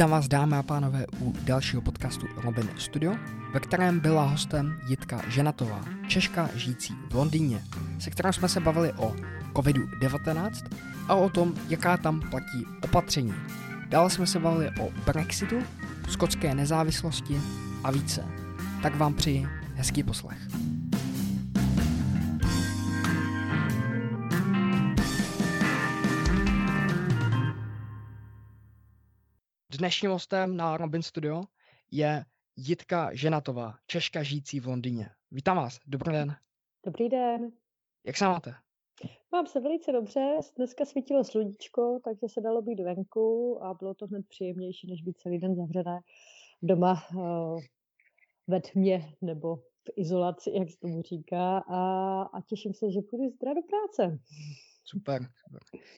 Vítám vás, dámy a pánové, u dalšího podcastu Robin Studio, ve kterém byla hostem Jitka Ženatová, Češka žijící v Londýně, se kterou jsme se bavili o COVID-19 a o tom, jaká tam platí opatření. Dále jsme se bavili o Brexitu, skotské nezávislosti a více. Tak vám přeji hezký poslech. Dnešním hostem na Robin Studio je Jitka Ženatová, Češka žijící v Londýně. Vítám vás, dobrý den. Dobrý den. Jak se máte? Mám se velice dobře, dneska svítilo sluníčko, takže se dalo být venku a bylo to hned příjemnější, než být celý den zavřené doma uh, ve tmě nebo v izolaci, jak se tomu říká. A, a těším se, že půjdu zítra do práce. Super.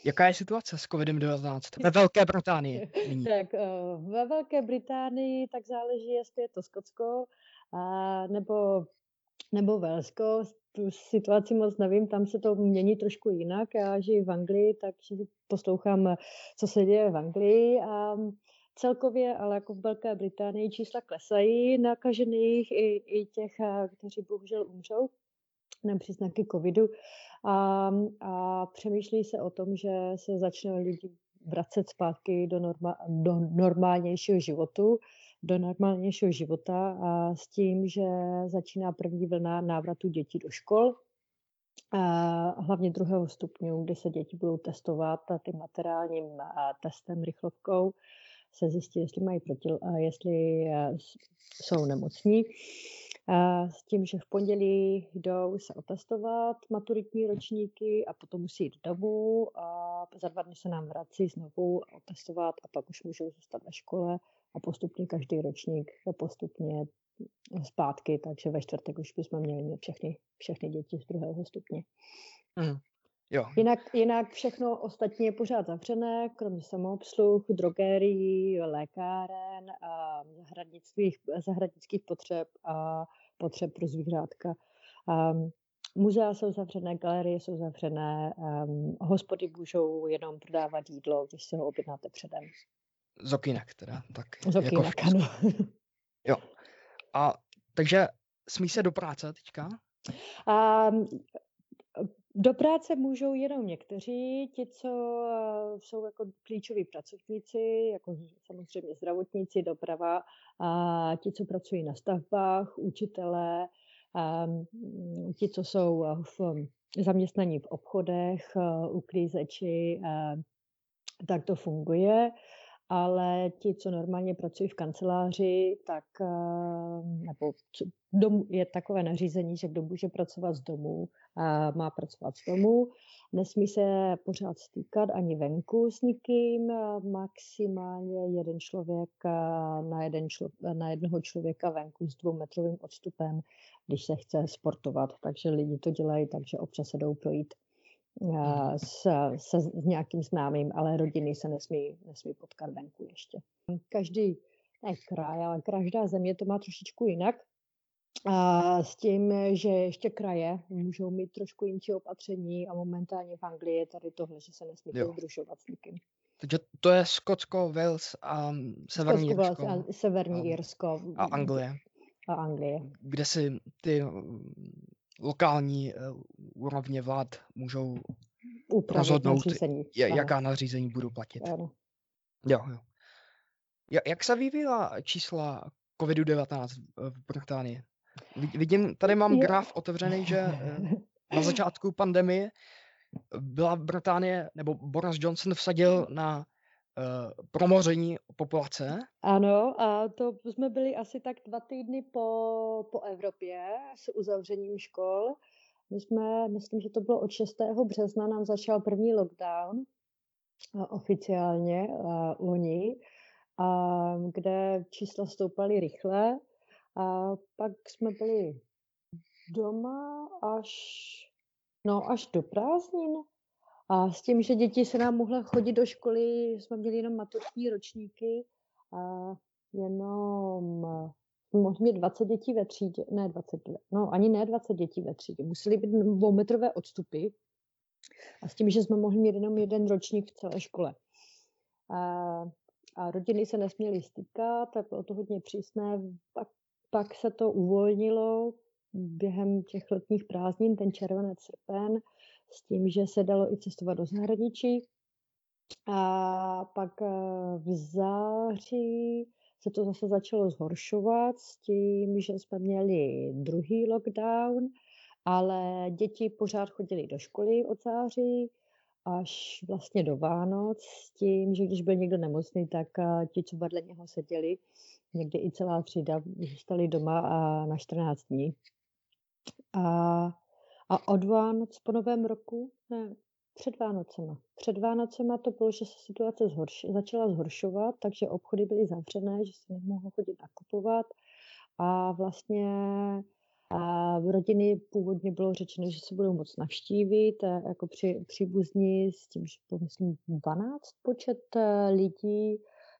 Jaká je situace s COVID-19 ve Velké Británii? Nyní? tak uh, ve Velké Británii tak záleží, jestli je to Skotsko a, nebo nebo Velsko, tu situaci moc nevím, tam se to mění trošku jinak. Já žiju v Anglii, takže poslouchám, co se děje v Anglii a celkově, ale jako v Velké Británii čísla klesají nakažených i, i těch, kteří bohužel umřou na příznaky covidu a, a přemýšlí se o tom, že se začne lidi vracet zpátky do, norma, do normálnějšího životu do normálnějšího života a s tím, že začíná první vlna návratu dětí do škol, a hlavně druhého stupňu, kdy se děti budou testovat tím materiálním testem rychlovkou se zjistí, jestli mají proti, jestli jsou nemocní. S tím, že v pondělí jdou se otestovat maturitní ročníky a potom musí jít domů a za dva dny se nám vrací znovu otestovat a pak už můžou zůstat ve škole a postupně každý ročník postupně zpátky, takže ve čtvrtek už bychom měli mít všechny, všechny děti z druhého stupně. Mm. Jo. Jinak, jinak všechno ostatní je pořád zavřené, kromě samoobsluh, drogérií, lékáren, a zahradnických, zahradnických potřeb a potřeb pro zvířátka. Um, muzea jsou zavřené, galerie jsou zavřené, um, hospody můžou jenom prodávat jídlo, když se ho objednáte předem. Z okýnek teda. Tak Z jako ano. Jo. A takže smí se do práce teďka? Um, do práce můžou jenom někteří, ti, co uh, jsou jako klíčoví pracovníci, jako samozřejmě zdravotníci, doprava, a ti, co pracují na stavbách, učitelé, um, ti, co jsou v zaměstnaní v obchodech, uh, uklízeči, tak to funguje ale ti, co normálně pracují v kanceláři, tak eh, nebo dom, je takové nařízení, že kdo může pracovat z domu, má pracovat z domu. Nesmí se pořád stýkat ani venku s nikým, maximálně jeden člověk eh, na, jeden člo, na jednoho člověka venku s dvoumetrovým odstupem, když se chce sportovat. Takže lidi to dělají, takže občas se jdou projít. S, se, s nějakým známým, ale rodiny se nesmí, nesmí potkat venku ještě. Každý, ne kraj, ale každá země to má trošičku jinak. A s tím, že ještě kraje můžou mít trošku jinší opatření a momentálně v Anglii je tady tohle, že se nesmí združovat s nikým. Takže to je Skotsko, Wales a Severní Skotsko, Jirsko. Wales a Severní a, Jirsko. A Anglie. A Anglie. Kde si ty lokální uh, úrovně vlád můžou Upravit rozhodnout, nařízení. jaká nařízení budou platit. Ano. Jo, jo. Jak se vyvíjela čísla COVID-19 v Británii? Vidím, tady mám graf otevřený, že eh, na začátku pandemie byla Británie, nebo Boris Johnson vsadil na promoření populace. Ano, a to jsme byli asi tak dva týdny po, po Evropě s uzavřením škol. My jsme, myslím, že to bylo od 6. března, nám začal první lockdown uh, oficiálně uh, loni, a kde čísla stoupaly rychle. A pak jsme byli doma až, no, až do prázdnin. A s tím, že děti se nám mohly chodit do školy, jsme měli jenom maturitní ročníky a jenom mohli mít 20 dětí ve třídě, ne 20, no ani ne 20 dětí ve třídě, museli být dvoumetrové odstupy a s tím, že jsme mohli mít jenom jeden ročník v celé škole. A, a rodiny se nesměly stýkat, tak bylo to hodně přísné. Pak, pak se to uvolnilo během těch letních prázdnin, ten červenec, srpen, s tím, že se dalo i cestovat do zahraničí. A pak eh, v září se to zase začalo zhoršovat s tím, že jsme měli druhý lockdown, ale děti pořád chodili do školy od září až vlastně do Vánoc s tím, že když byl někdo nemocný, tak eh, ti, co vedle něho seděli, někdy i celá třída, zůstali doma a na 14 dní. A, a od Vánoc po novém roku, ne, před Vánocema. Před Vánocema to bylo, že se situace zhorš, začala zhoršovat, takže obchody byly zavřené, že se nemohlo chodit nakupovat. A vlastně a v rodiny původně bylo řečeno, že se budou moc navštívit, jako při, příbuzní s tím, že bylo, myslím, 12 počet eh, lidí,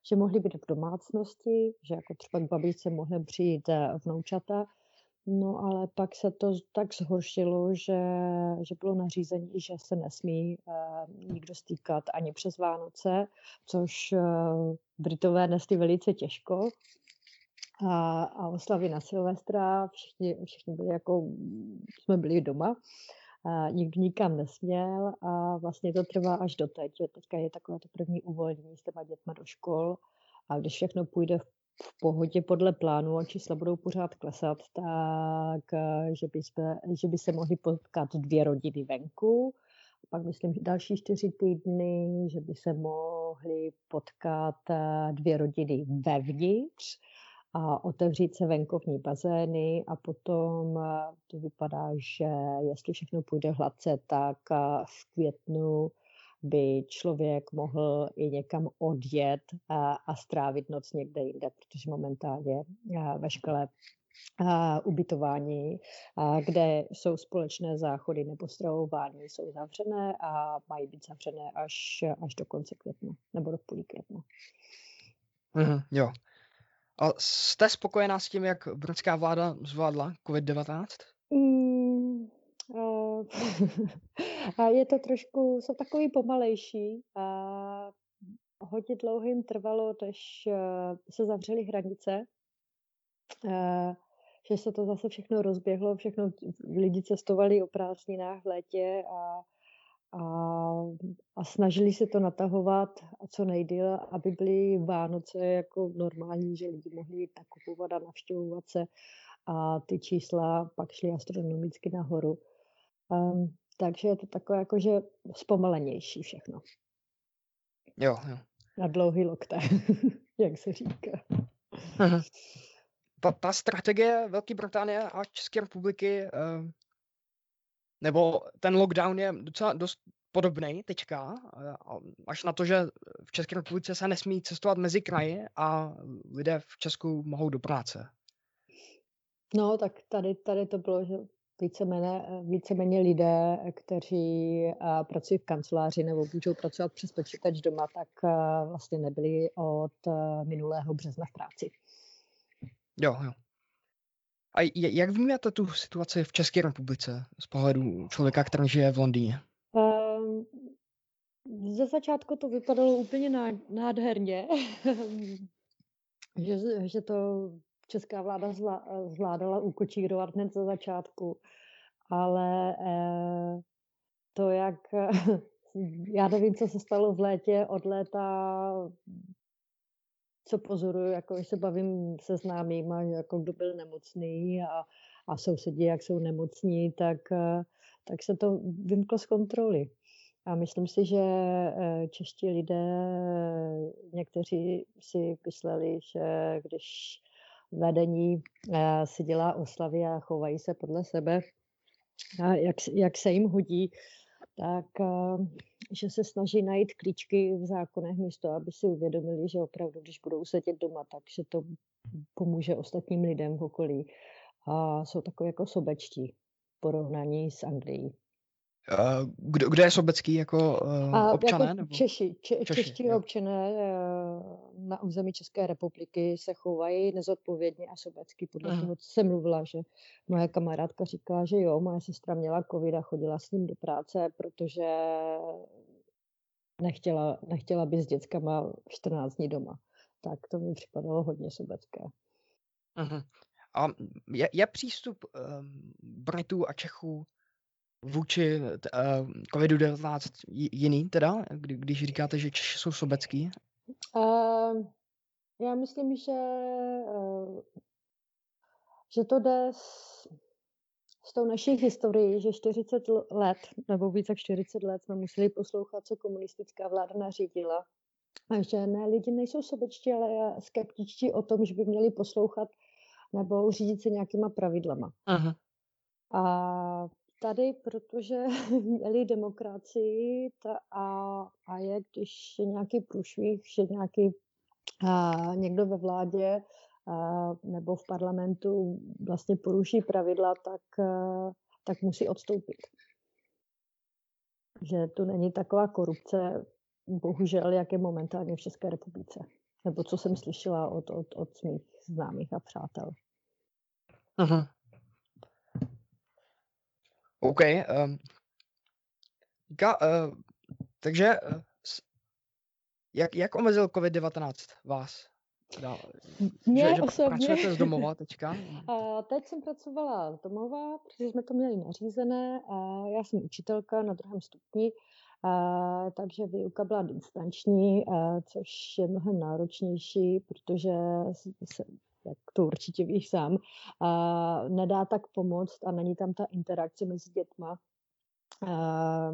že mohli být v domácnosti, že jako třeba k babičce mohly přijít eh, vnoučata, No ale pak se to tak zhoršilo, že, že bylo nařízení, že se nesmí uh, nikdo stýkat ani přes Vánoce, což uh, Britové nesli velice těžko. A, a oslavy na Silvestra, všichni, všichni byli jako, jsme byli doma, a nikdo nikam nesměl a vlastně to trvá až do teď. Teďka je takové to první uvolnění s těma dětma do škol a když všechno půjde v v pohodě podle plánu a čísla budou pořád klesat, tak eh, že by, jsme, že by se mohly potkat dvě rodiny venku. Pak myslím, že další čtyři týdny, že by se mohly potkat eh, dvě rodiny vevnitř a otevřít se venkovní bazény a potom eh, to vypadá, že jestli všechno půjde hladce, tak v květnu by člověk mohl i někam odjet a, a strávit noc někde jinde, protože momentálně ve škole a ubytování, a kde jsou společné záchody nebo stravování, jsou zavřené a mají být zavřené až, až do konce května nebo do půlí května. Mm, jo. A jste spokojená s tím, jak britská vláda zvládla COVID-19? Mm, a je to trošku, jsou takový pomalejší a hodně dlouho jim trvalo, než eh, se zavřely hranice, eh, že se to zase všechno rozběhlo, všechno lidi cestovali o prázdninách v létě a, a, a snažili se to natahovat a co nejdýl, aby byly Vánoce jako normální, že lidi mohli jít nakupovat a navštěvovat se a ty čísla pak šly astronomicky nahoru. Um, takže je to takové jakože zpomalenější všechno. Jo, jo. Na dlouhý lokte, jak se říká. Ta, ta strategie Velké Británie a České republiky, uh, nebo ten lockdown je docela dost podobný teďka, až na to, že v České republice se nesmí cestovat mezi kraji a lidé v Česku mohou do práce. No, tak tady, tady to bylo, že víceméně, víceméně lidé, kteří pracují v kanceláři nebo můžou pracovat přes počítač doma, tak vlastně nebyli od minulého března v práci. Jo, jo. A jak vnímáte tu situaci v České republice z pohledu člověka, který žije v Londýně? Um, ze začátku to vypadalo úplně nádherně, že, že to česká vláda zvládala ukočírovat hned za začátku, ale eh, to, jak já nevím, co se stalo v létě, od léta, co pozoruju, jako se bavím se známýma, jako kdo byl nemocný a, a sousedí, jak jsou nemocní, tak, eh, tak se to vymklo z kontroly. A myslím si, že eh, čeští lidé, někteří si mysleli, že když vedení eh, si dělá oslavy a chovají se podle sebe, a jak, jak se jim hodí, tak eh, že se snaží najít klíčky v zákonech místo, aby si uvědomili, že opravdu, když budou sedět doma, tak že to pomůže ostatním lidem v okolí. A jsou takové jako sobečtí porovnání s Anglií. Kdo, kdo je sobecký jako uh, občané? Jako nebo? Češi, če, Češi, čeští jo. občané uh, na území České republiky se chovají nezodpovědně a sobecky. Podle uh-huh. toho, co jsem mluvila, že moje kamarádka říkala, že jo, moje sestra měla covid a chodila s ním do práce, protože nechtěla, nechtěla být s dětskama 14 dní doma. Tak to mi připadalo hodně sobecké. Uh-huh. A je, je přístup um, Britů a Čechů vůči uh, COVID-19 jiný teda, kdy, když říkáte, že Češi jsou sobecký? Uh, já myslím, že, uh, že to jde s, s tou naší historií, že 40 let, nebo více jak 40 let jsme museli poslouchat, co komunistická vláda nařídila. A že ne, lidi nejsou sobečtí, ale skeptičtí o tom, že by měli poslouchat nebo řídit se nějakýma pravidlama. Aha. A tady, protože měli demokracii ta a, a je, když je nějaký průšvih, že nějaký a, někdo ve vládě a, nebo v parlamentu vlastně poruší pravidla, tak, a, tak musí odstoupit. Že tu není taková korupce, bohužel, jak je momentálně v České republice. Nebo co jsem slyšela od, od, od svých známých a přátel. Aha. OK. Um, ka, uh, takže uh, jak, jak omezil COVID-19 vás? Mě že, že osobně. pracujete z domova teďka? A teď jsem pracovala z domova, protože jsme to měli nařízené. A já jsem učitelka na druhém stupni, a, takže výuka byla distanční, a, což je mnohem náročnější, protože se, jak to určitě víš sám, a, nedá tak pomoct a není tam ta interakce mezi dětma a,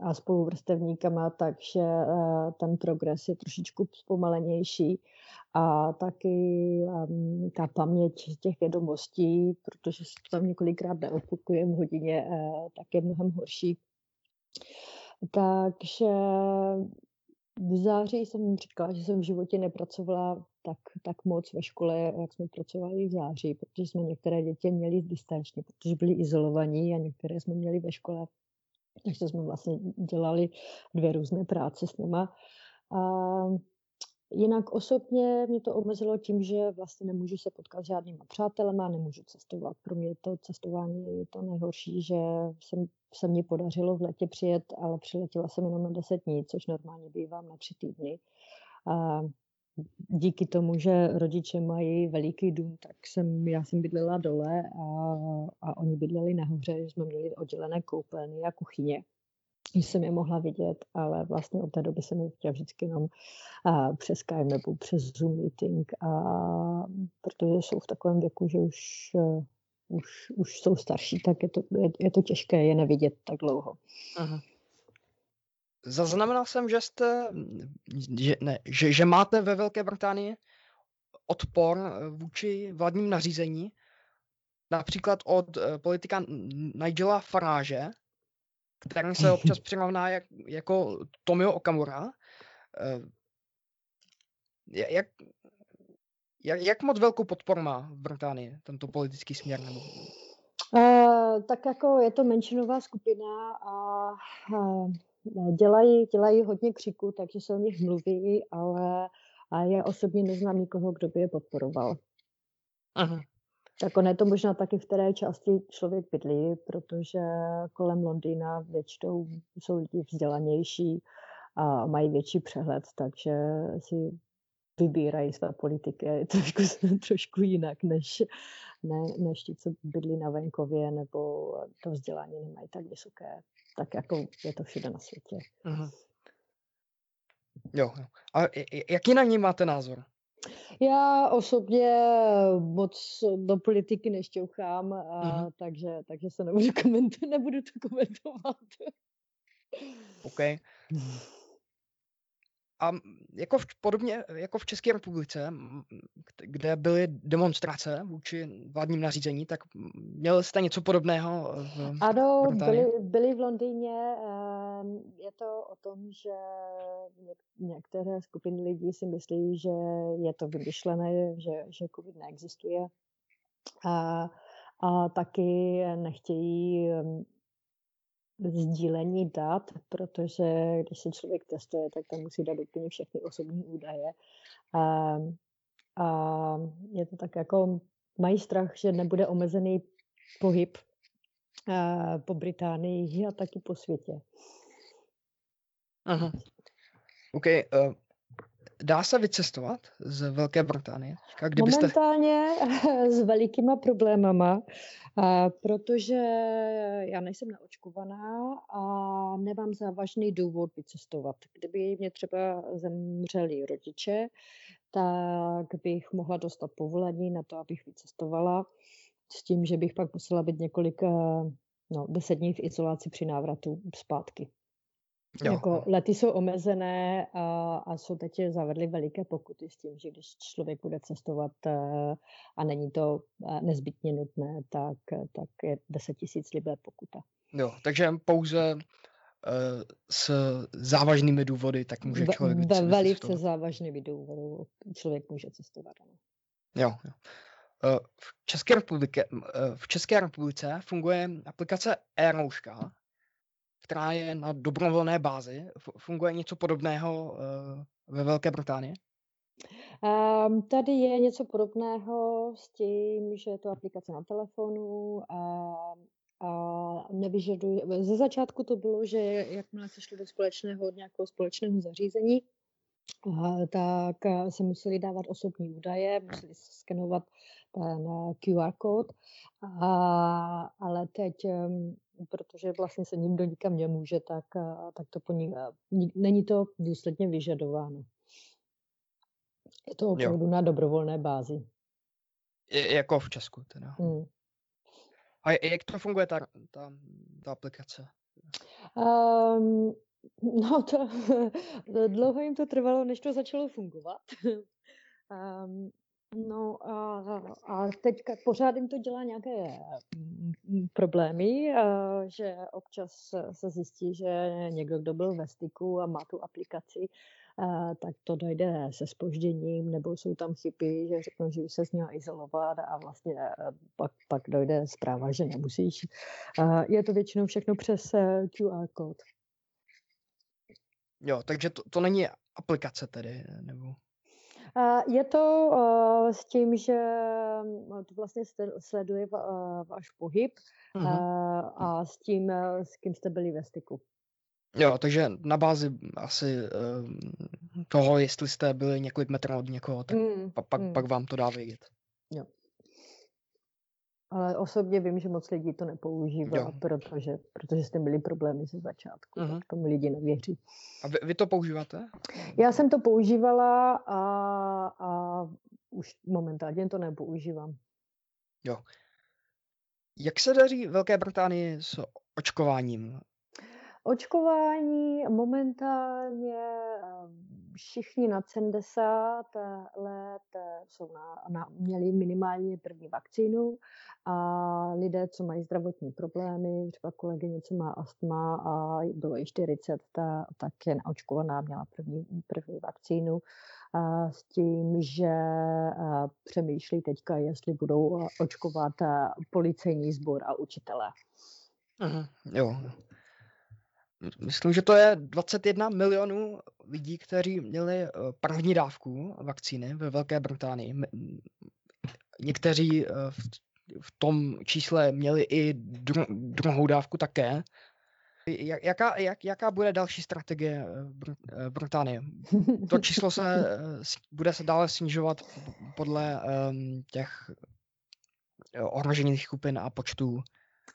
a spoluvrstevníkama, takže ten progres je trošičku zpomalenější a taky um, ta paměť těch vědomostí, protože se tam několikrát neopakuje v hodině, uh, tak je mnohem horší. Takže v září jsem říkala, že jsem v životě nepracovala tak, tak moc ve škole, jak jsme pracovali v září, protože jsme některé děti měli distančně, protože byli izolovaní a některé jsme měli ve škole. Takže jsme vlastně dělali dvě různé práce s nima. A Jinak osobně mě to omezilo tím, že vlastně nemůžu se potkat s žádnýma přátelema, nemůžu cestovat. Pro mě to cestování je to nejhorší, že jsem, se mi podařilo v letě přijet, ale přiletěla jsem jenom na 10 dní, což normálně bývám na tři týdny. A díky tomu, že rodiče mají veliký dům, tak jsem, já jsem bydlela dole a, a oni bydleli nahoře, že jsme měli oddělené koupelny a kuchyně že jsem je mohla vidět, ale vlastně od té doby jsem je chtěla vždycky jenom přes Skype nebo přes Zoom meeting, a, protože jsou v takovém věku, že už, uh, už, už jsou starší, tak je to, je, je to těžké je nevidět tak dlouho. Aha. Zaznamenal jsem, že jste, že, ne, že, že máte ve Velké Británii odpor eh, vůči vládním nařízení, například od uh, politika Nigela Farage, který se občas přirovná jak, jako Tomio Okamura. Eh, jak, jak, jak moc velkou podporu má v Británii tento politický směr? Nebo... Uh, tak jako je to menšinová skupina a uh, dělají, dělají hodně křiku, takže se o nich mluví, ale a já osobně neznám nikoho, kdo by je podporoval. Aha. Tak ono je to možná taky v které části člověk bydlí, protože kolem Londýna většinou jsou lidi vzdělanější a mají větší přehled, takže si vybírají své politiky je to trošku, trošku jinak, než, ne, než ti, co bydlí na venkově nebo to vzdělání nemají tak vysoké, tak jako je to všude na světě. Uh-huh. Jo, jo. A jaký na ní máte názor? Já osobně moc do politiky nešťouchám, a, mm-hmm. takže, takže se nebudu, komentovat, nebudu to komentovat. OK. A jako v, podobně jako v České republice, kde byly demonstrace vůči vládním nařízení, tak měl jste něco podobného v Ano, byli, byli v Londýně. Je to o tom, že některé skupiny lidí si myslí, že je to vymyšlené, že, že COVID neexistuje. A, a taky nechtějí sdílení dat, protože když se člověk testuje, tak tam musí dát úplně všechny osobní údaje. A, a je to tak jako, mají strach, že nebude omezený pohyb a, po Británii a taky po světě. Aha. OK. Uh, dá se vycestovat z Velké Británie? Kdybyste... Momentálně s velikýma problémama, protože já nejsem naočkovaná a nemám závažný důvod vycestovat. Kdyby mě třeba zemřeli rodiče, tak bych mohla dostat povolení na to, abych vycestovala s tím, že bych pak musela být několik, no, deset dní v izolaci při návratu zpátky. Jo. Jako lety jsou omezené a, a jsou teď zavedly veliké pokuty s tím, že když člověk bude cestovat eh, a není to eh, nezbytně nutné, tak, tak je 10 tisíc libé pokuta. Jo, takže pouze s závažnými důvody, tak může člověk Ve, ve velice závažnými důvody člověk může cestovat. Ano. Jo, jo. V České, republice, v České republice funguje aplikace e která je na dobrovolné bázi. Funguje něco podobného uh, ve Velké Británii? Um, tady je něco podobného s tím, že je to aplikace na telefonu a, a nevyžaduje. Ze začátku to bylo, že jakmile se šlo do společného nějakého společného zařízení, tak se museli dávat osobní údaje, museli se skenovat ten eh, QR kód, a, ale teď protože vlastně se nikdo nikam nemůže, tak, tak to po ní, není to důsledně vyžadováno. Je to opravdu jo. na dobrovolné bázi. Je, jako v Česku teda. Hmm. A jak to funguje ta, ta, ta aplikace? Um, no to, dlouho jim to trvalo, než to začalo fungovat. um, No a, a teďka pořád jim to dělá nějaké mm, problémy, že občas se zjistí, že někdo, kdo byl ve styku a má tu aplikaci, tak to dojde se spožděním, nebo jsou tam chyby, že řeknou, že by se měla izolovat a vlastně pak, pak dojde zpráva, že nemusíš. Je to většinou všechno přes eh, QR kód. Jo, takže to, to není aplikace tedy, nebo? Je to uh, s tím, že mm, to vlastně sleduje uh, váš pohyb uh, a s tím, s kým jste byli ve styku. Jo, takže na bázi asi toho, jestli jste byli několik metrů od někoho, tak mm, pa, pak, mm. pak vám to dá vědět. Jo. Ale osobně vím, že moc lidí to nepoužívá, protože, protože jste byli problémy ze začátku, uh-huh. tak tomu lidi nevěří. A vy, vy to používáte? Já jsem to používala a, a už momentálně to nepoužívám. Jo. Jak se daří Velké Británii s očkováním? Očkování momentálně všichni nad 70 let jsou na, na, měli minimálně první vakcínu a lidé, co mají zdravotní problémy, třeba kolegyně, co má astma a bylo i 40, ta, tak je naočkovaná, měla první, první vakcínu a s tím, že přemýšlí teďka, jestli budou očkovat policejní sbor a učitele. Aha, jo. Myslím, že to je 21 milionů lidí, kteří měli eh, první dávku vakcíny ve Velké Británii. Někteří eh, v tom čísle měli i dru, druhou dávku také. Jaká, jak, jaká bude další strategie eh, Británie? To číslo se bude se dále snižovat podle um, těch ohrožených skupin a počtů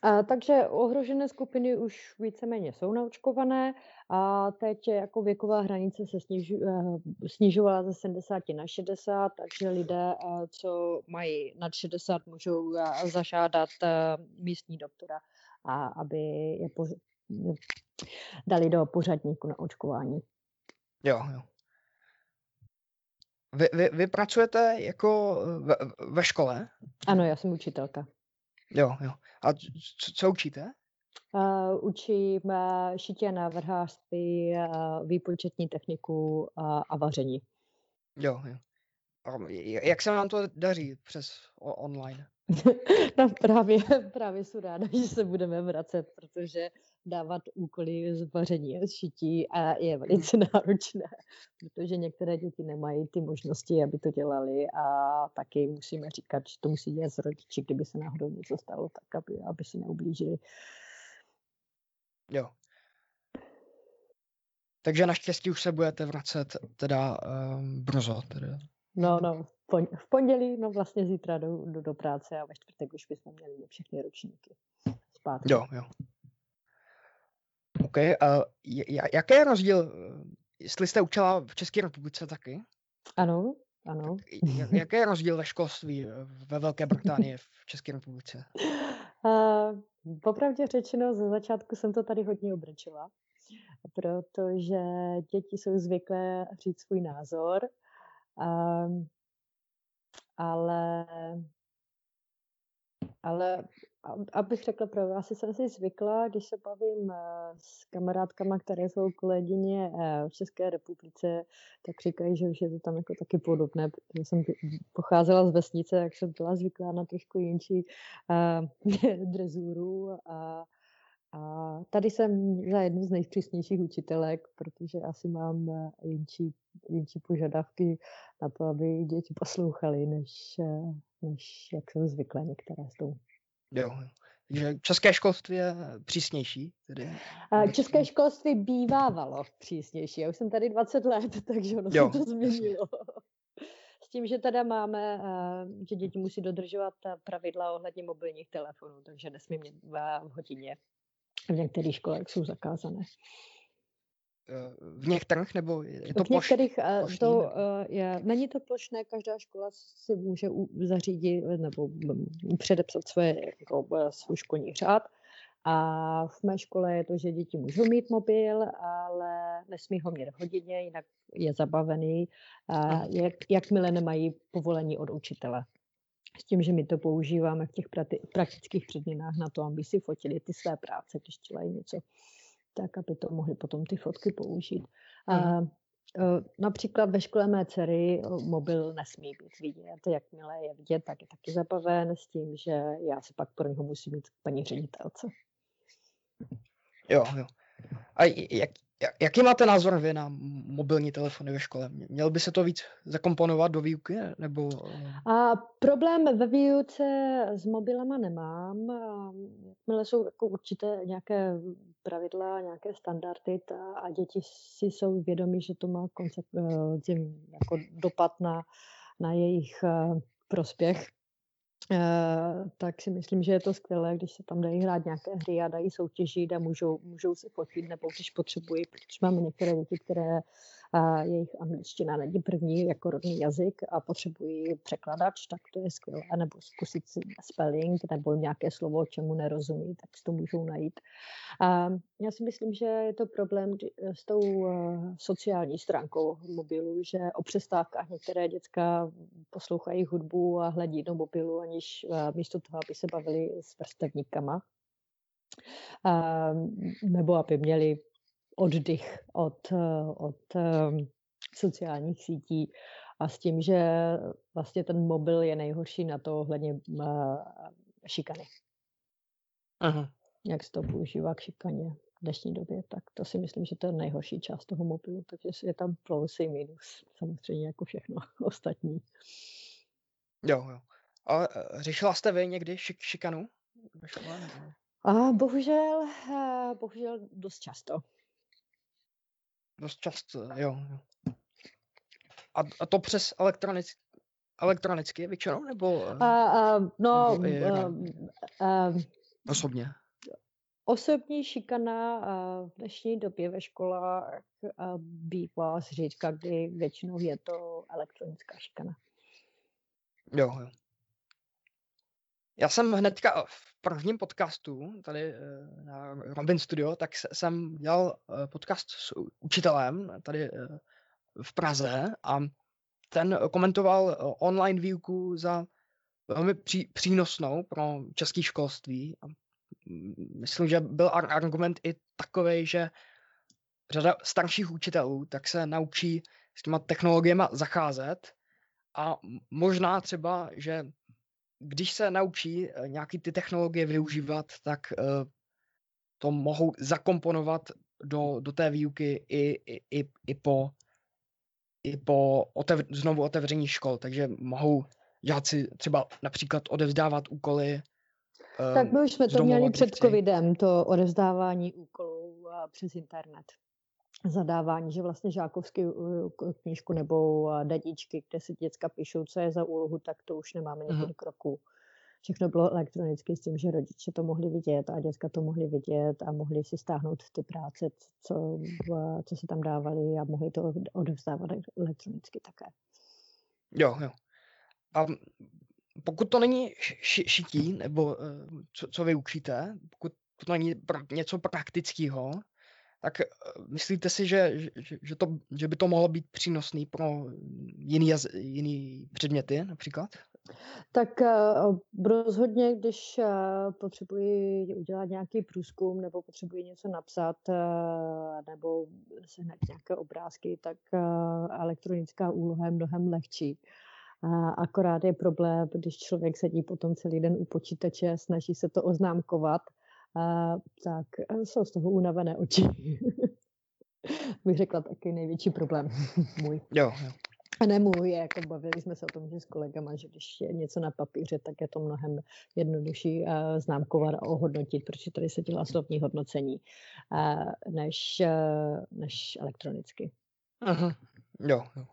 a, takže ohrožené skupiny už víceméně jsou naočkované a teď jako věková hranice se snižu, eh, snižovala ze 70 na 60, takže lidé, eh, co mají nad 60, můžou eh, zažádat místní doktora, a aby je po, dali do pořadníku na očkování. Jo, jo. Vy, vy, vy pracujete jako ve, ve škole? Ano, já jsem učitelka. Jo, jo. A co, co učíte? Uh, učím uh, šitě návrhářství, uh, výpočetní techniku uh, a vaření. Jo, jo. A jak se vám to daří přes online? no právě, právě jsou ráda, že se budeme vracet, protože dávat úkoly z vaření a šití a je velice náročné, protože některé děti nemají ty možnosti, aby to dělali a taky musíme říkat, že to musí dělat s rodiči, kdyby se náhodou něco stalo, tak aby, aby si neublížili. Jo. Takže naštěstí už se budete vracet teda um, brzo. Teda. No, no, v pondělí, no vlastně zítra do, do, do práce a ve čtvrtek už bychom měli všechny ročníky zpátky. Jo, jo. OK. Uh, jaký je rozdíl, jestli jste učila v České republice taky? Ano, ano. Jak, jaký je rozdíl ve školství ve Velké Británii v České republice? Uh, popravdě řečeno, ze začátku jsem to tady hodně obrčila, protože děti jsou zvyklé říct svůj názor, uh, ale ale abych řekla pravdu, asi jsem si zvykla, když se bavím eh, s kamarádkama, které jsou kolegyně eh, v České republice, tak říkají, že už je to tam jako taky podobné, protože jsem pocházela z vesnice, jak jsem byla zvyklá na trošku jinší uh, drezuru a, a tady jsem za jednu z nejpřísnějších učitelek, protože asi mám jinčí, jinčí požadavky na to, aby děti poslouchali, než, než jak jsem zvykla některé z toho. Jo. Takže české školství je přísnější. Tedy. České školství bývávalo přísnější. Já už jsem tady 20 let, takže ono jo. se to změnilo. S tím, že teda máme, že děti musí dodržovat pravidla ohledně mobilních telefonů, takže nesmí mít v hodině. V některých školách jsou zakázané. V některých, nebo je to V některých, eh, plošný, to, nebo? Eh, je, není to plošné, každá škola si může zařídit nebo mm, předepsat svoje, jako, eh, svůj školní řád. A v mé škole je to, že děti můžou mít mobil, ale nesmí ho mít v hodině, jinak je zabavený, jak, jakmile nemají povolení od učitele. S tím, že my to používáme v těch praktických předměnách na to, aby si fotili ty své práce, když dělají něco tak aby to mohli potom ty fotky použít. A, mm. Například ve škole mé dcery mobil nesmí být vidět. Jakmile je vidět, tak je taky zabaven s tím, že já se pak pro něho musím mít paní ředitelce. Jo, jo. A jak, Jaký máte názor vy na mobilní telefony ve škole? Měl by se to víc zakomponovat do výuky? Nebo... A problém ve výuce s mobilama nemám. Jakmile jsou jako určité nějaké pravidla, nějaké standardy ta, a děti si jsou vědomi, že to má koncept, eh, jako dopad na, na jejich eh, prospěch, tak si myslím, že je to skvělé, když se tam dají hrát nějaké hry a dají soutěžit a můžou, můžou se fotit, nebo když potřebují, protože máme některé děti, které a jejich angličtina není první jako rodný jazyk a potřebují překladač, tak to je skvělé. Nebo zkusit si spelling nebo nějaké slovo, čemu nerozumí, tak si to můžou najít. A já si myslím, že je to problém s tou eh, sociální stránkou mobilu, že o přestávkách některé děcka poslouchají hudbu a hledí do mobilu, aniž eh, místo toho, aby se bavili s vrstevníkama. A, nebo aby měli oddych od, od um, sociálních sítí a s tím, že vlastně ten mobil je nejhorší na to ohledně uh, šikany. Aha. Jak se to používá k šikaně v dnešní době, tak to si myslím, že to je nejhorší část toho mobilu, takže je tam plus i minus, samozřejmě jako všechno ostatní. Jo, jo. A e, řešila jste vy někdy šik- šikanu? A bohužel, bohužel dost často dost často, jo. A, a to přes elektronic, elektronicky většinou, nebo? Uh, uh, no, nebo je, uh, uh, osobně. Osobní šikana uh, v dnešní době ve školách uh, bývá zřídka, kdy většinou je to elektronická šikana. Jo, jo. Já jsem hnedka v prvním podcastu tady eh, na Robin Studio, tak jsem dělal eh, podcast s učitelem tady eh, v Praze a ten komentoval online výuku za velmi pří, přínosnou pro české školství. A myslím, že byl argument i takový, že řada starších učitelů tak se naučí s těma technologiemi zacházet a možná třeba, že když se naučí eh, nějaký ty technologie využívat, tak eh, to mohou zakomponovat do, do té výuky i, i, i, i po, i po otev, znovu otevření škol. Takže mohou žáci třeba například odevzdávat úkoly. Tak my už jsme to měli před covidem, to odevzdávání úkolů přes internet. Zadávání, že vlastně žákovský knížku nebo deníčky, kde si děcka píšou, co je za úlohu, tak to už nemáme mhm. několik uh-huh. roků. Všechno bylo elektronicky s tím, že rodiče to mohli vidět a děcka to mohli vidět a mohli si stáhnout ty práce, co, co si tam dávali a mohli to odevzdávat elektronicky také. Jo, jo. A pokud to není ši- šití, nebo eh, co, co vy učíte, pokud to není něco praktického, tak eh, myslíte si, že, že, že, to, že by to mohlo být přínosný pro jiný, jiný předměty například? Tak uh, rozhodně, když uh, potřebuji udělat nějaký průzkum nebo potřebuji něco napsat nebo sehnat nějaké obrázky, tak elektronická úloha je mnohem lehčí. Akorát je problém, když člověk sedí potom celý den u počítače, snaží se to oznámkovat, uh, tak jsou z toho unavené oči. Bych řekla taky největší problém můj. Jo, jo. A ne můj, jako bavili jsme se o tom, že s kolegama, že když je něco na papíře, tak je to mnohem jednodušší uh, známkovat a ohodnotit, protože tady se dělá slovní hodnocení, uh, než, uh, než elektronicky. Aha. Jo, jo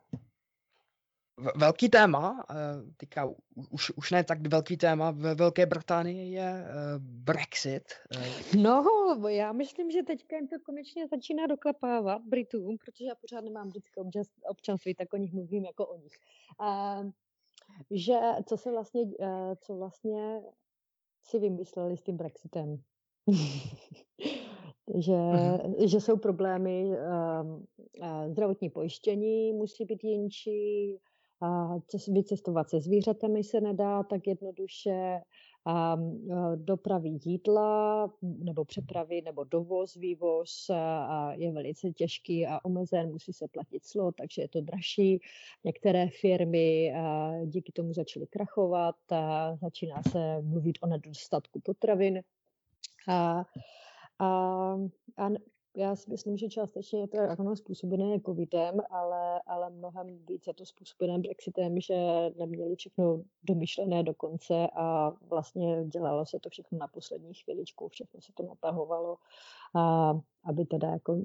velký téma, eh, teďka už, už ne tak velký téma ve Velké Británii je eh, Brexit. Eh. No, já myslím, že teďka jim to konečně začíná doklepávat Britům, protože já pořád nemám britské občanství, tak o nich mluvím jako o nich. že co se vlastně, co vlastně si vymysleli s tím Brexitem. že, uh-huh. že jsou problémy, um, zdravotní pojištění musí být jinčí, vycestovat se zvířatami se nedá tak jednoduše, a dopravy jídla nebo přepravy nebo dovoz, vývoz a je velice těžký a omezen, musí se platit clo, takže je to dražší. Některé firmy díky tomu začaly krachovat, a začíná se mluvit o nedostatku potravin. A, a, a já si myslím, že částečně je to ano, způsobené covidem, ale, ale mnohem víc je to způsobené Brexitem, že neměli všechno domyšlené do konce a vlastně dělalo se to všechno na poslední chviličku, všechno se to natahovalo, a, aby teda jako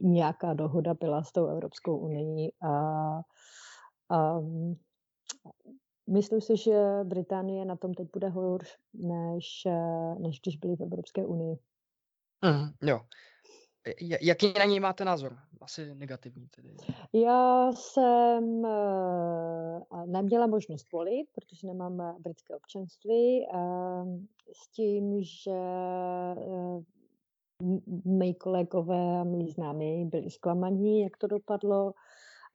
nějaká dohoda byla s tou Evropskou unii a, a Myslím si, že Británie na tom teď bude hůř, než, než když byli v Evropské unii. Mm, jo. Jaký na něj máte názor? Asi negativní tedy. Já jsem uh, neměla možnost volit, protože nemám eh, britské občanství, uh, s tím, že uh, mý kolegové a mý známí byli zklamaní, jak to dopadlo.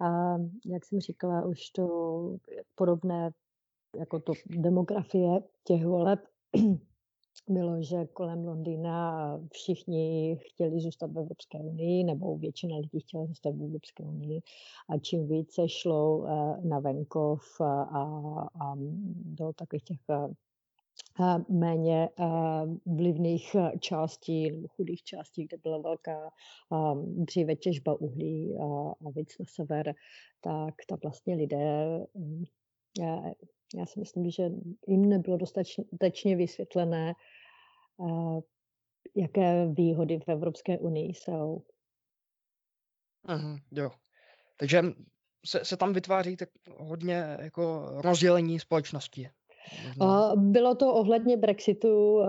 A jak jsem říkala, už to podobné jako to demografie těch voleb bylo, že kolem Londýna všichni chtěli zůstat v Evropské unii, nebo většina lidí chtěla zůstat v Evropské unii. A čím více šlo eh, na venkov a, a do takových těch eh, méně eh, vlivných částí, chudých částí, kde byla velká dříve těžba uhlí a, víc na sever, tak, tak vlastně lidé já si myslím, že jim nebylo dostatečně vysvětlené, eh, jaké výhody v Evropské unii jsou. Aha, jo. Takže se, se tam vytváří tak hodně jako rozdělení společnosti. A bylo to ohledně Brexitu, eh,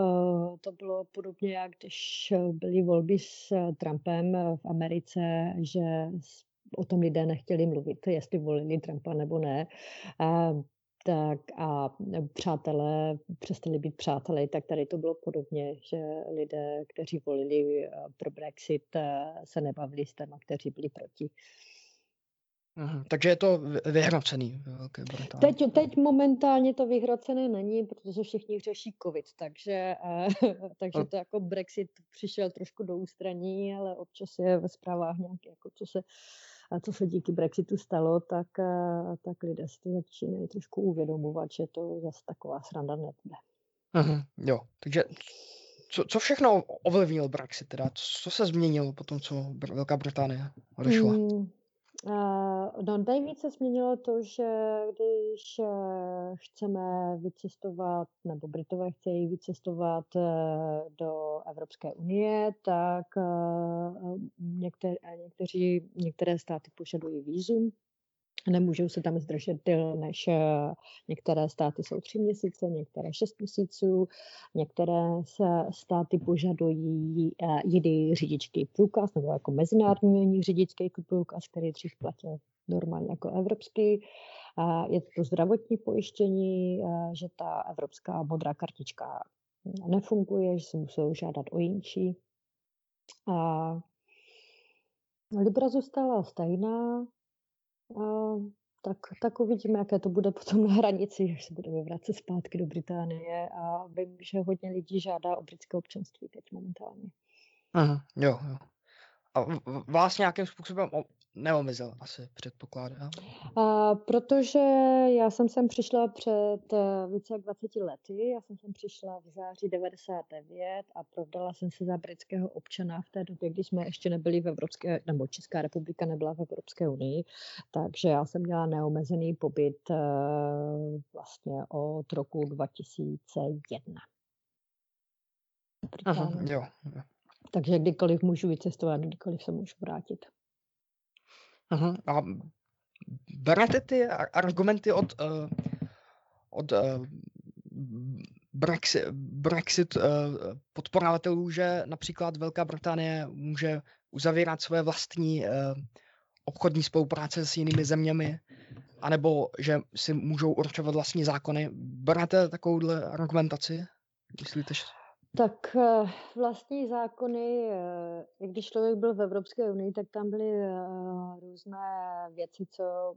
to bylo podobně, jak když byly volby s Trumpem v Americe, že o tom lidé nechtěli mluvit, jestli volili Trumpa nebo ne tak a přátelé přestali být přáteli, tak tady to bylo podobně, že lidé, kteří volili eh, pro Brexit, eh, se nebavili s těma, kteří byli proti. Aha, takže je to vyhrocený Velké Teď, teď momentálně to vyhrocené není, protože všichni řeší covid, takže, eh, takže to jako Brexit přišel trošku do ústraní, ale občas je ve zprávách nějaké, jako co se co se díky Brexitu stalo, tak, eh, tak lidé si to začínají trošku uvědomovat, že to zase taková sranda nebude. Aha, jo, takže co, co všechno ovlivnil Brexit teda? Co se změnilo po tom, co Velká Británie odešla? Hmm, no, nejvíce změnilo to, že když eh, chceme vycestovat, nebo Britové chtějí vycestovat eh, do Evropské unie, tak některé, některé státy požadují výzum Nemůžou se tam zdržet déle než eh, některé státy jsou tři měsíce, některé šest měsíců, některé státy požadují eh, jiný řidičský průkaz nebo jako mezinárodní řidičský průkaz, který dřív platil normálně jako evropský. Je to zdravotní pojištění, eh, že ta evropská modrá kartička nefunguje, že se musí žádat o jinčí. Libra zůstala stejná, tak, tak uvidíme, jaké to bude potom na hranici, až se budeme vracet zpátky do Británie a vím, že hodně lidí žádá o britské občanství teď momentálně. Aha, jo, jo. A vás nějakým způsobem neomezil, asi předpokládám. A, protože já jsem sem přišla před uh, více jak 20 lety. Já jsem sem přišla v září 99 a prodala jsem se za britského občana v té době, kdy jsme ještě nebyli v Evropské, nebo Česká republika nebyla v Evropské unii. Takže já jsem měla neomezený pobyt uh, vlastně od roku 2001. Aha, jo, jo. Takže kdykoliv můžu vycestovat, kdykoliv se můžu vrátit. Aha. A berete ty argumenty od, uh, od uh, Brexit, Brexit uh, podporovatelů, že například Velká Británie může uzavírat své vlastní uh, obchodní spolupráce s jinými zeměmi, anebo že si můžou určovat vlastní zákony. Berete takovouhle argumentaci? Myslíte, že... Tak eh, vlastní zákony, eh, když člověk byl v Evropské unii, tak tam byly eh, různé věci, co,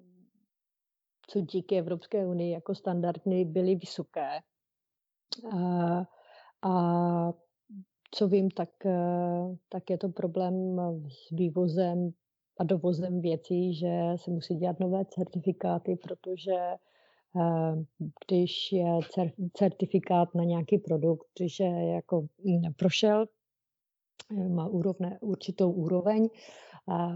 co díky Evropské unii jako standardny byly vysoké. A, a co vím, tak, tak je to problém s vývozem a dovozem věcí, že se musí dělat nové certifikáty, protože když je certifikát na nějaký produkt, že jako prošel, eh, má úrovne, určitou úroveň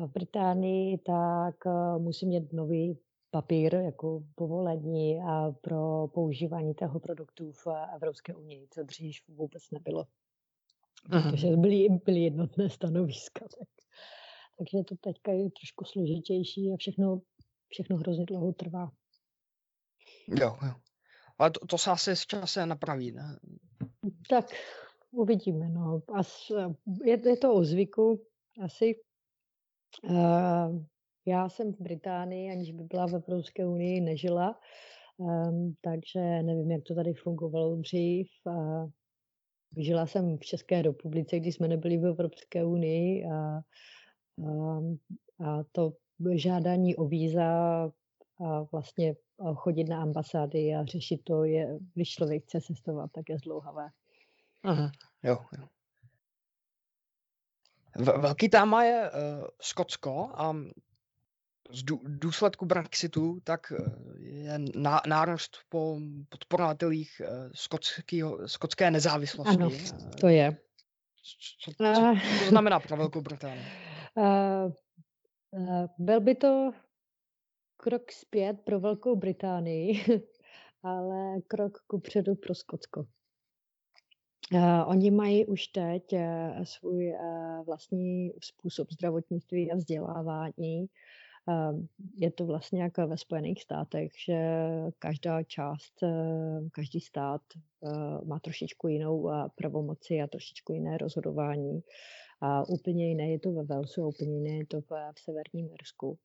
v Británii, tak eh, musí mít nový papír jako povolení a pro používání toho produktu v Evropské unii, co dřív vůbec nebylo. Aha. Protože byly, byly jednotné stanoviska. Tak. Takže to teďka je trošku složitější a všechno, všechno hrozně dlouho trvá. Jo, jo. Ale to, to se asi s časem napraví, ne? Tak uvidíme, no. As, je, je to o zvyku asi. Uh, já jsem v Británii, aniž by byla v Evropské unii, nežila, um, takže nevím, jak to tady fungovalo dřív. Uh, žila jsem v České republice, když jsme nebyli v Evropské unii a, a, a to žádání o víza a vlastně chodit na ambasády a řešit to, je, když člověk chce cestovat, tak je zdlouhavé. Aha, jo, jo. Velký téma je uh, Skotsko a z důsledku Brexitu tak eh, je nárůst po podporovatelích uh, skotské nezávislosti. Ano, to je. Co, co, co to znamená pro Velkou Británii? Uh, uh, byl by to krok zpět pro Velkou Británii, ale krok kupředu pro Skotsko. Uh, oni mají už teď uh, svůj uh, vlastní způsob zdravotnictví a vzdělávání. Uh, je to vlastně jako ve Spojených státech, že každá část, uh, každý stát uh, má trošičku jinou uh, pravomoci a trošičku jiné rozhodování. A úplně jiné je to ve Walesu, úplně jiné je to v, v Severním Irsku.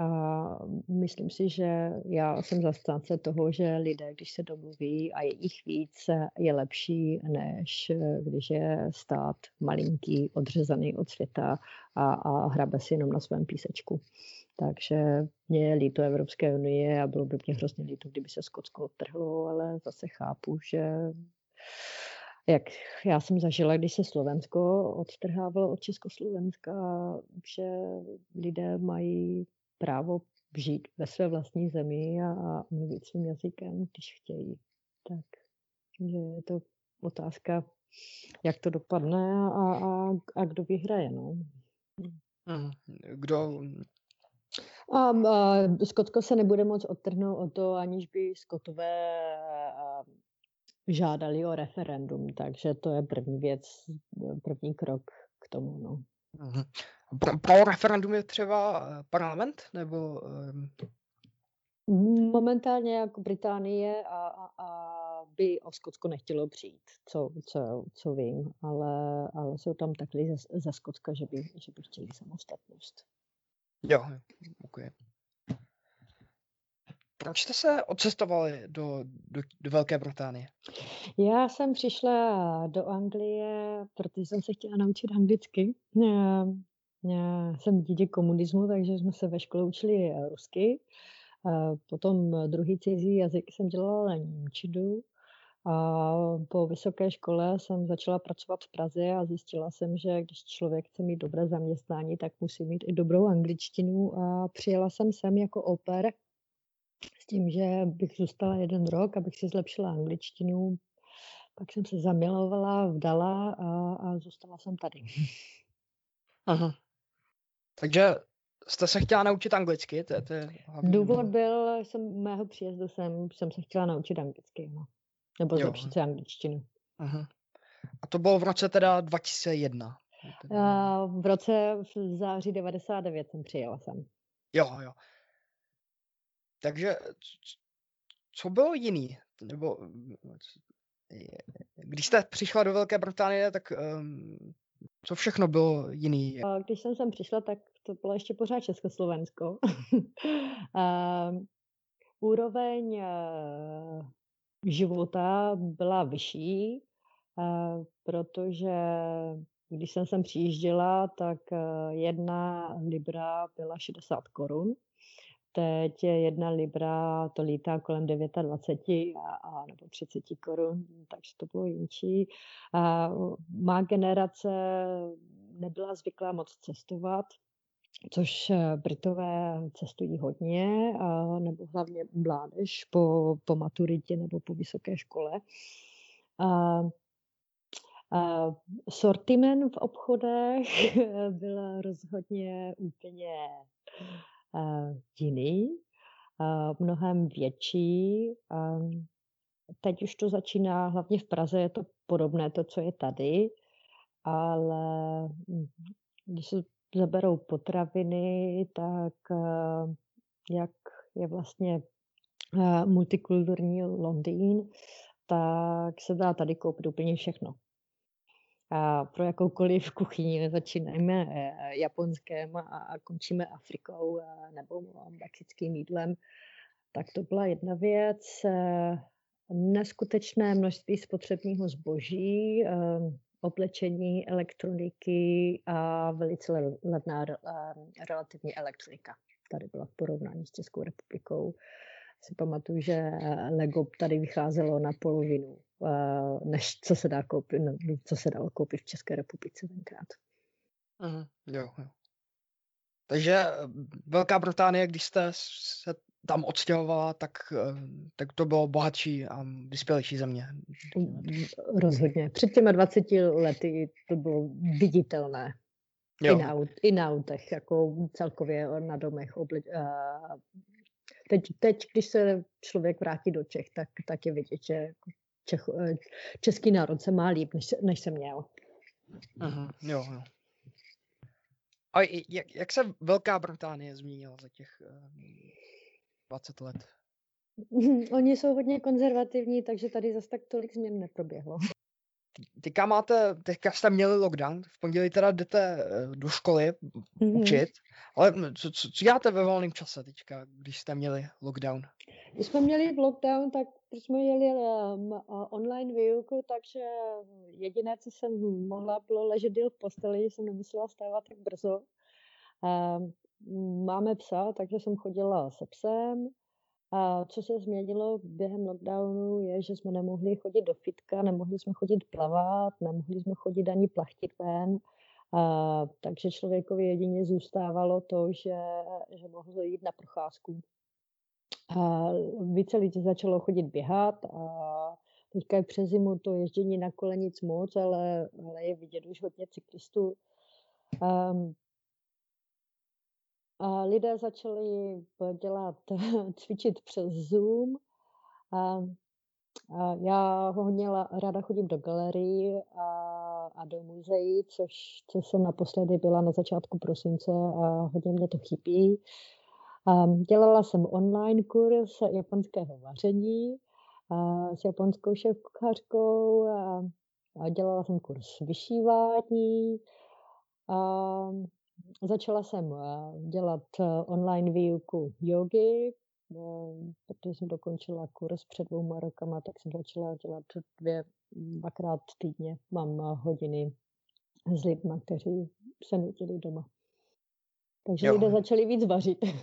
A myslím si, že já jsem zastánce toho, že lidé, když se domluví a je jich víc, je lepší, než když je stát malinký, odřezaný od světa a, a hrabe si jenom na svém písečku. Takže mě je líto Evropské unie a bylo by mě hrozně líto, kdyby se Skotsko odtrhlo, ale zase chápu, že jak já jsem zažila, když se Slovensko odtrhávalo od Československa, že lidé mají právo žít ve své vlastní zemi a, a mluvit svým jazykem, když chtějí. Tak že je to otázka, jak to dopadne a, a, a kdo vyhraje. No. Kdo, A, a Skotsko se nebude moc odtrhnout o to, aniž by Skotové žádali o referendum, takže to je první věc, první krok k tomu. No. Pro, pro referendum je třeba eh, parlament, nebo... Um... Momentálně jako Británie a, a, a by o Skotsko nechtělo přijít, co, co, co vím, ale, ale jsou tam takhle za, za Skotska, že by, že by chtěli samostatnost. Jo, okay. Proč jste se odcestovali do, do, do Velké Británie? Já jsem přišla do Anglie, protože jsem se chtěla naučit anglicky. Já, jsem dítě komunismu, takže jsme se ve škole učili rusky. Potom druhý cizí jazyk jsem dělala Němčinu. A po vysoké škole jsem začala pracovat v Praze a zjistila jsem, že když člověk chce mít dobré zaměstnání, tak musí mít i dobrou angličtinu a přijela jsem sem jako oper s tím, že bych zůstala jeden rok, abych si zlepšila angličtinu. Pak jsem se zamilovala, vdala a, a zůstala jsem tady. Aha. Takže jste se chtěla naučit anglicky? To, to je Důvod byl, jsem mého příjezdu jsem, jsem se chtěla naučit anglicky. No. Nebo jo. zlepšit si angličtinu. Aha. A to bylo v roce teda 2001? A v roce v září 99 jsem přijela sem. Jo, jo. Takže co bylo jiný? Nebo když jste přišla do Velké Británie, tak um, co všechno bylo jiný? Když jsem sem přišla, tak to bylo ještě pořád Československo. úroveň uh, života byla vyšší, uh, protože když jsem sem přijížděla, tak uh, jedna libra byla 60 korun Teď je jedna libra, to lítá kolem 29 a, a nebo 30 korun, takže to bylo jinčí. A má generace nebyla zvyklá moc cestovat, což eh, Britové cestují hodně, a, nebo hlavně mládež po, po maturitě nebo po vysoké škole. A, a sortiment v obchodech byl rozhodně úplně jiný, mnohem větší. Teď už to začíná, hlavně v Praze je to podobné, to, co je tady, ale hm, když se zaberou potraviny, tak jak je vlastně multikulturní Londýn, tak se dá tady koupit úplně všechno a pro jakoukoliv kuchyni nezačínáme eh, japonském a končíme Afrikou nebo mexickým jídlem. Tak to byla jedna věc. Eh, neskutečné množství spotřebního zboží, eh, oblečení, elektroniky a velice levná relativní elektronika. Tady byla v porovnání s Českou republikou. Si pamatuju, že Lego tady vycházelo na polovinu Eh, než co se dá koupit, no, co se dalo koupit v České republice tenkrát. Uh-huh. Jo, jo. Takže eh, Velká Británie, když jste se tam odstěhovala, tak, eh, tak to bylo bohatší a vyspělejší země. Rozhodně. Před těma 20 lety to bylo viditelné. Jo. I, na, I na autech, jako celkově na domech. Obli, teď, teď, když se člověk vrátí do Čech, tak, tak je vidět, že Čech, eh, český národ se má líp, než, než jsem měl. Aha, jo, jo. A jak, jak se Velká Británie změnila za těch uh, eh, 20 let? Oni jsou hodně konzervativní, takže tady zase tak tolik změn neproběhlo. Teďka máte, teďka jste měli lockdown, v pondělí teda jdete eh, do školy mm-hmm. učit, ale co, co, co děláte ve volném čase teďka, když jste měli lockdown? Když jsme měli lockdown, tak jsme jeli um, online výuku, takže jediné, co jsem mohla, bylo ležet v posteli, jsem nemusela stávat tak brzo. Um, máme psa, takže jsem chodila se psem. A co se změnilo během lockdownu je, že jsme nemohli chodit do fitka, nemohli jsme chodit plavat, nemohli jsme chodit ani plachtit ven. A, takže člověkovi jedině zůstávalo to, že, že mohl jít na procházku. A více lidí začalo chodit běhat a teďka je přes zimu to ježdění na kole nic moc, ale, ale je vidět už hodně cyklistů. Um, a lidé začali dělat, cvičit přes Zoom. A, a já hodně ráda chodím do galerii a, a do muzeí, což, což jsem naposledy byla na začátku prosince a hodně mě to chybí. A dělala jsem online kurz japonského vaření a s japonskou šéfkuchařkou a, a dělala jsem kurz vyšívání. A Začala jsem eh, dělat eh, online výuku jogy, eh, protože jsem dokončila kurz před dvouma rokama, tak jsem začala dělat dvě, dvakrát týdně. Mám hodiny s lidmi, kteří se nutili doma. Takže jo. lidé začali víc vařit.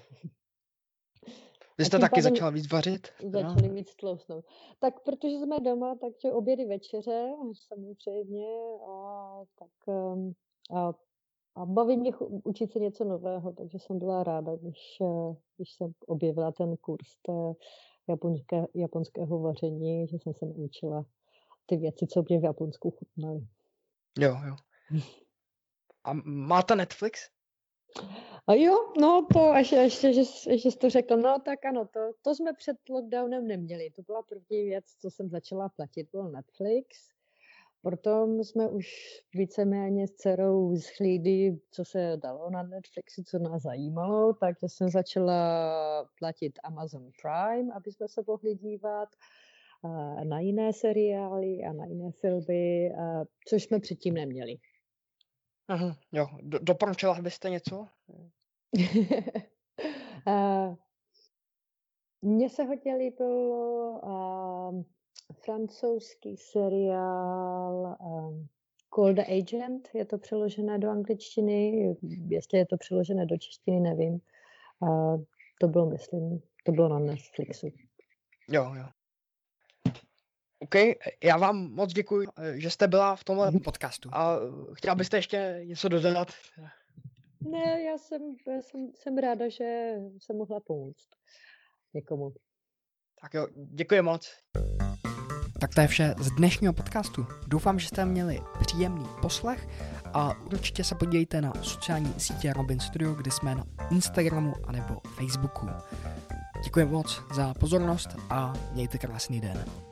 Vy jste taky začala víc vařit? Začali víc tlousnout. Tak protože jsme doma, takže obědy večeře samozřejmě a tak a a baví mě učit se něco nového, takže jsem byla ráda, když, eh, když jsem objevila ten kurz té japonské, japonského vaření, že jsem se naučila ty věci, co mě v Japonsku chutnaly. Jo, jo. A máte Netflix? A jo, no to až ještě, že, že jsi to řekl, no tak ano, to, to jsme před lockdownem neměli. To byla první věc, co jsem začala platit, byl Netflix. Potom jsme už víceméně s dcerou zhlídli, co se dalo na Netflixu, co nás zajímalo, takže jsem začala platit Amazon Prime, aby jsme se mohli dívat na jiné seriály a na jiné filmy, což jsme předtím neměli. Aha, jo. Do, doporučila byste něco? Mně se hodně líbilo francouzský seriál um, Cold Agent, je to přeložené do angličtiny, jestli je to přeložené do češtiny, nevím. Uh, to bylo, myslím, to bylo na Netflixu. Jo, jo. OK, já vám moc děkuji, že jste byla v tomhle podcastu. A chtěla byste ještě něco dodat? Ne, já jsem, já jsem, jsem ráda, že jsem mohla pomoct někomu. Tak jo, děkuji moc. Tak to je vše z dnešního podcastu. Doufám, že jste měli příjemný poslech a určitě se podívejte na sociální sítě Robin Studio, kde jsme na Instagramu anebo Facebooku. Děkuji moc za pozornost a mějte krásný den.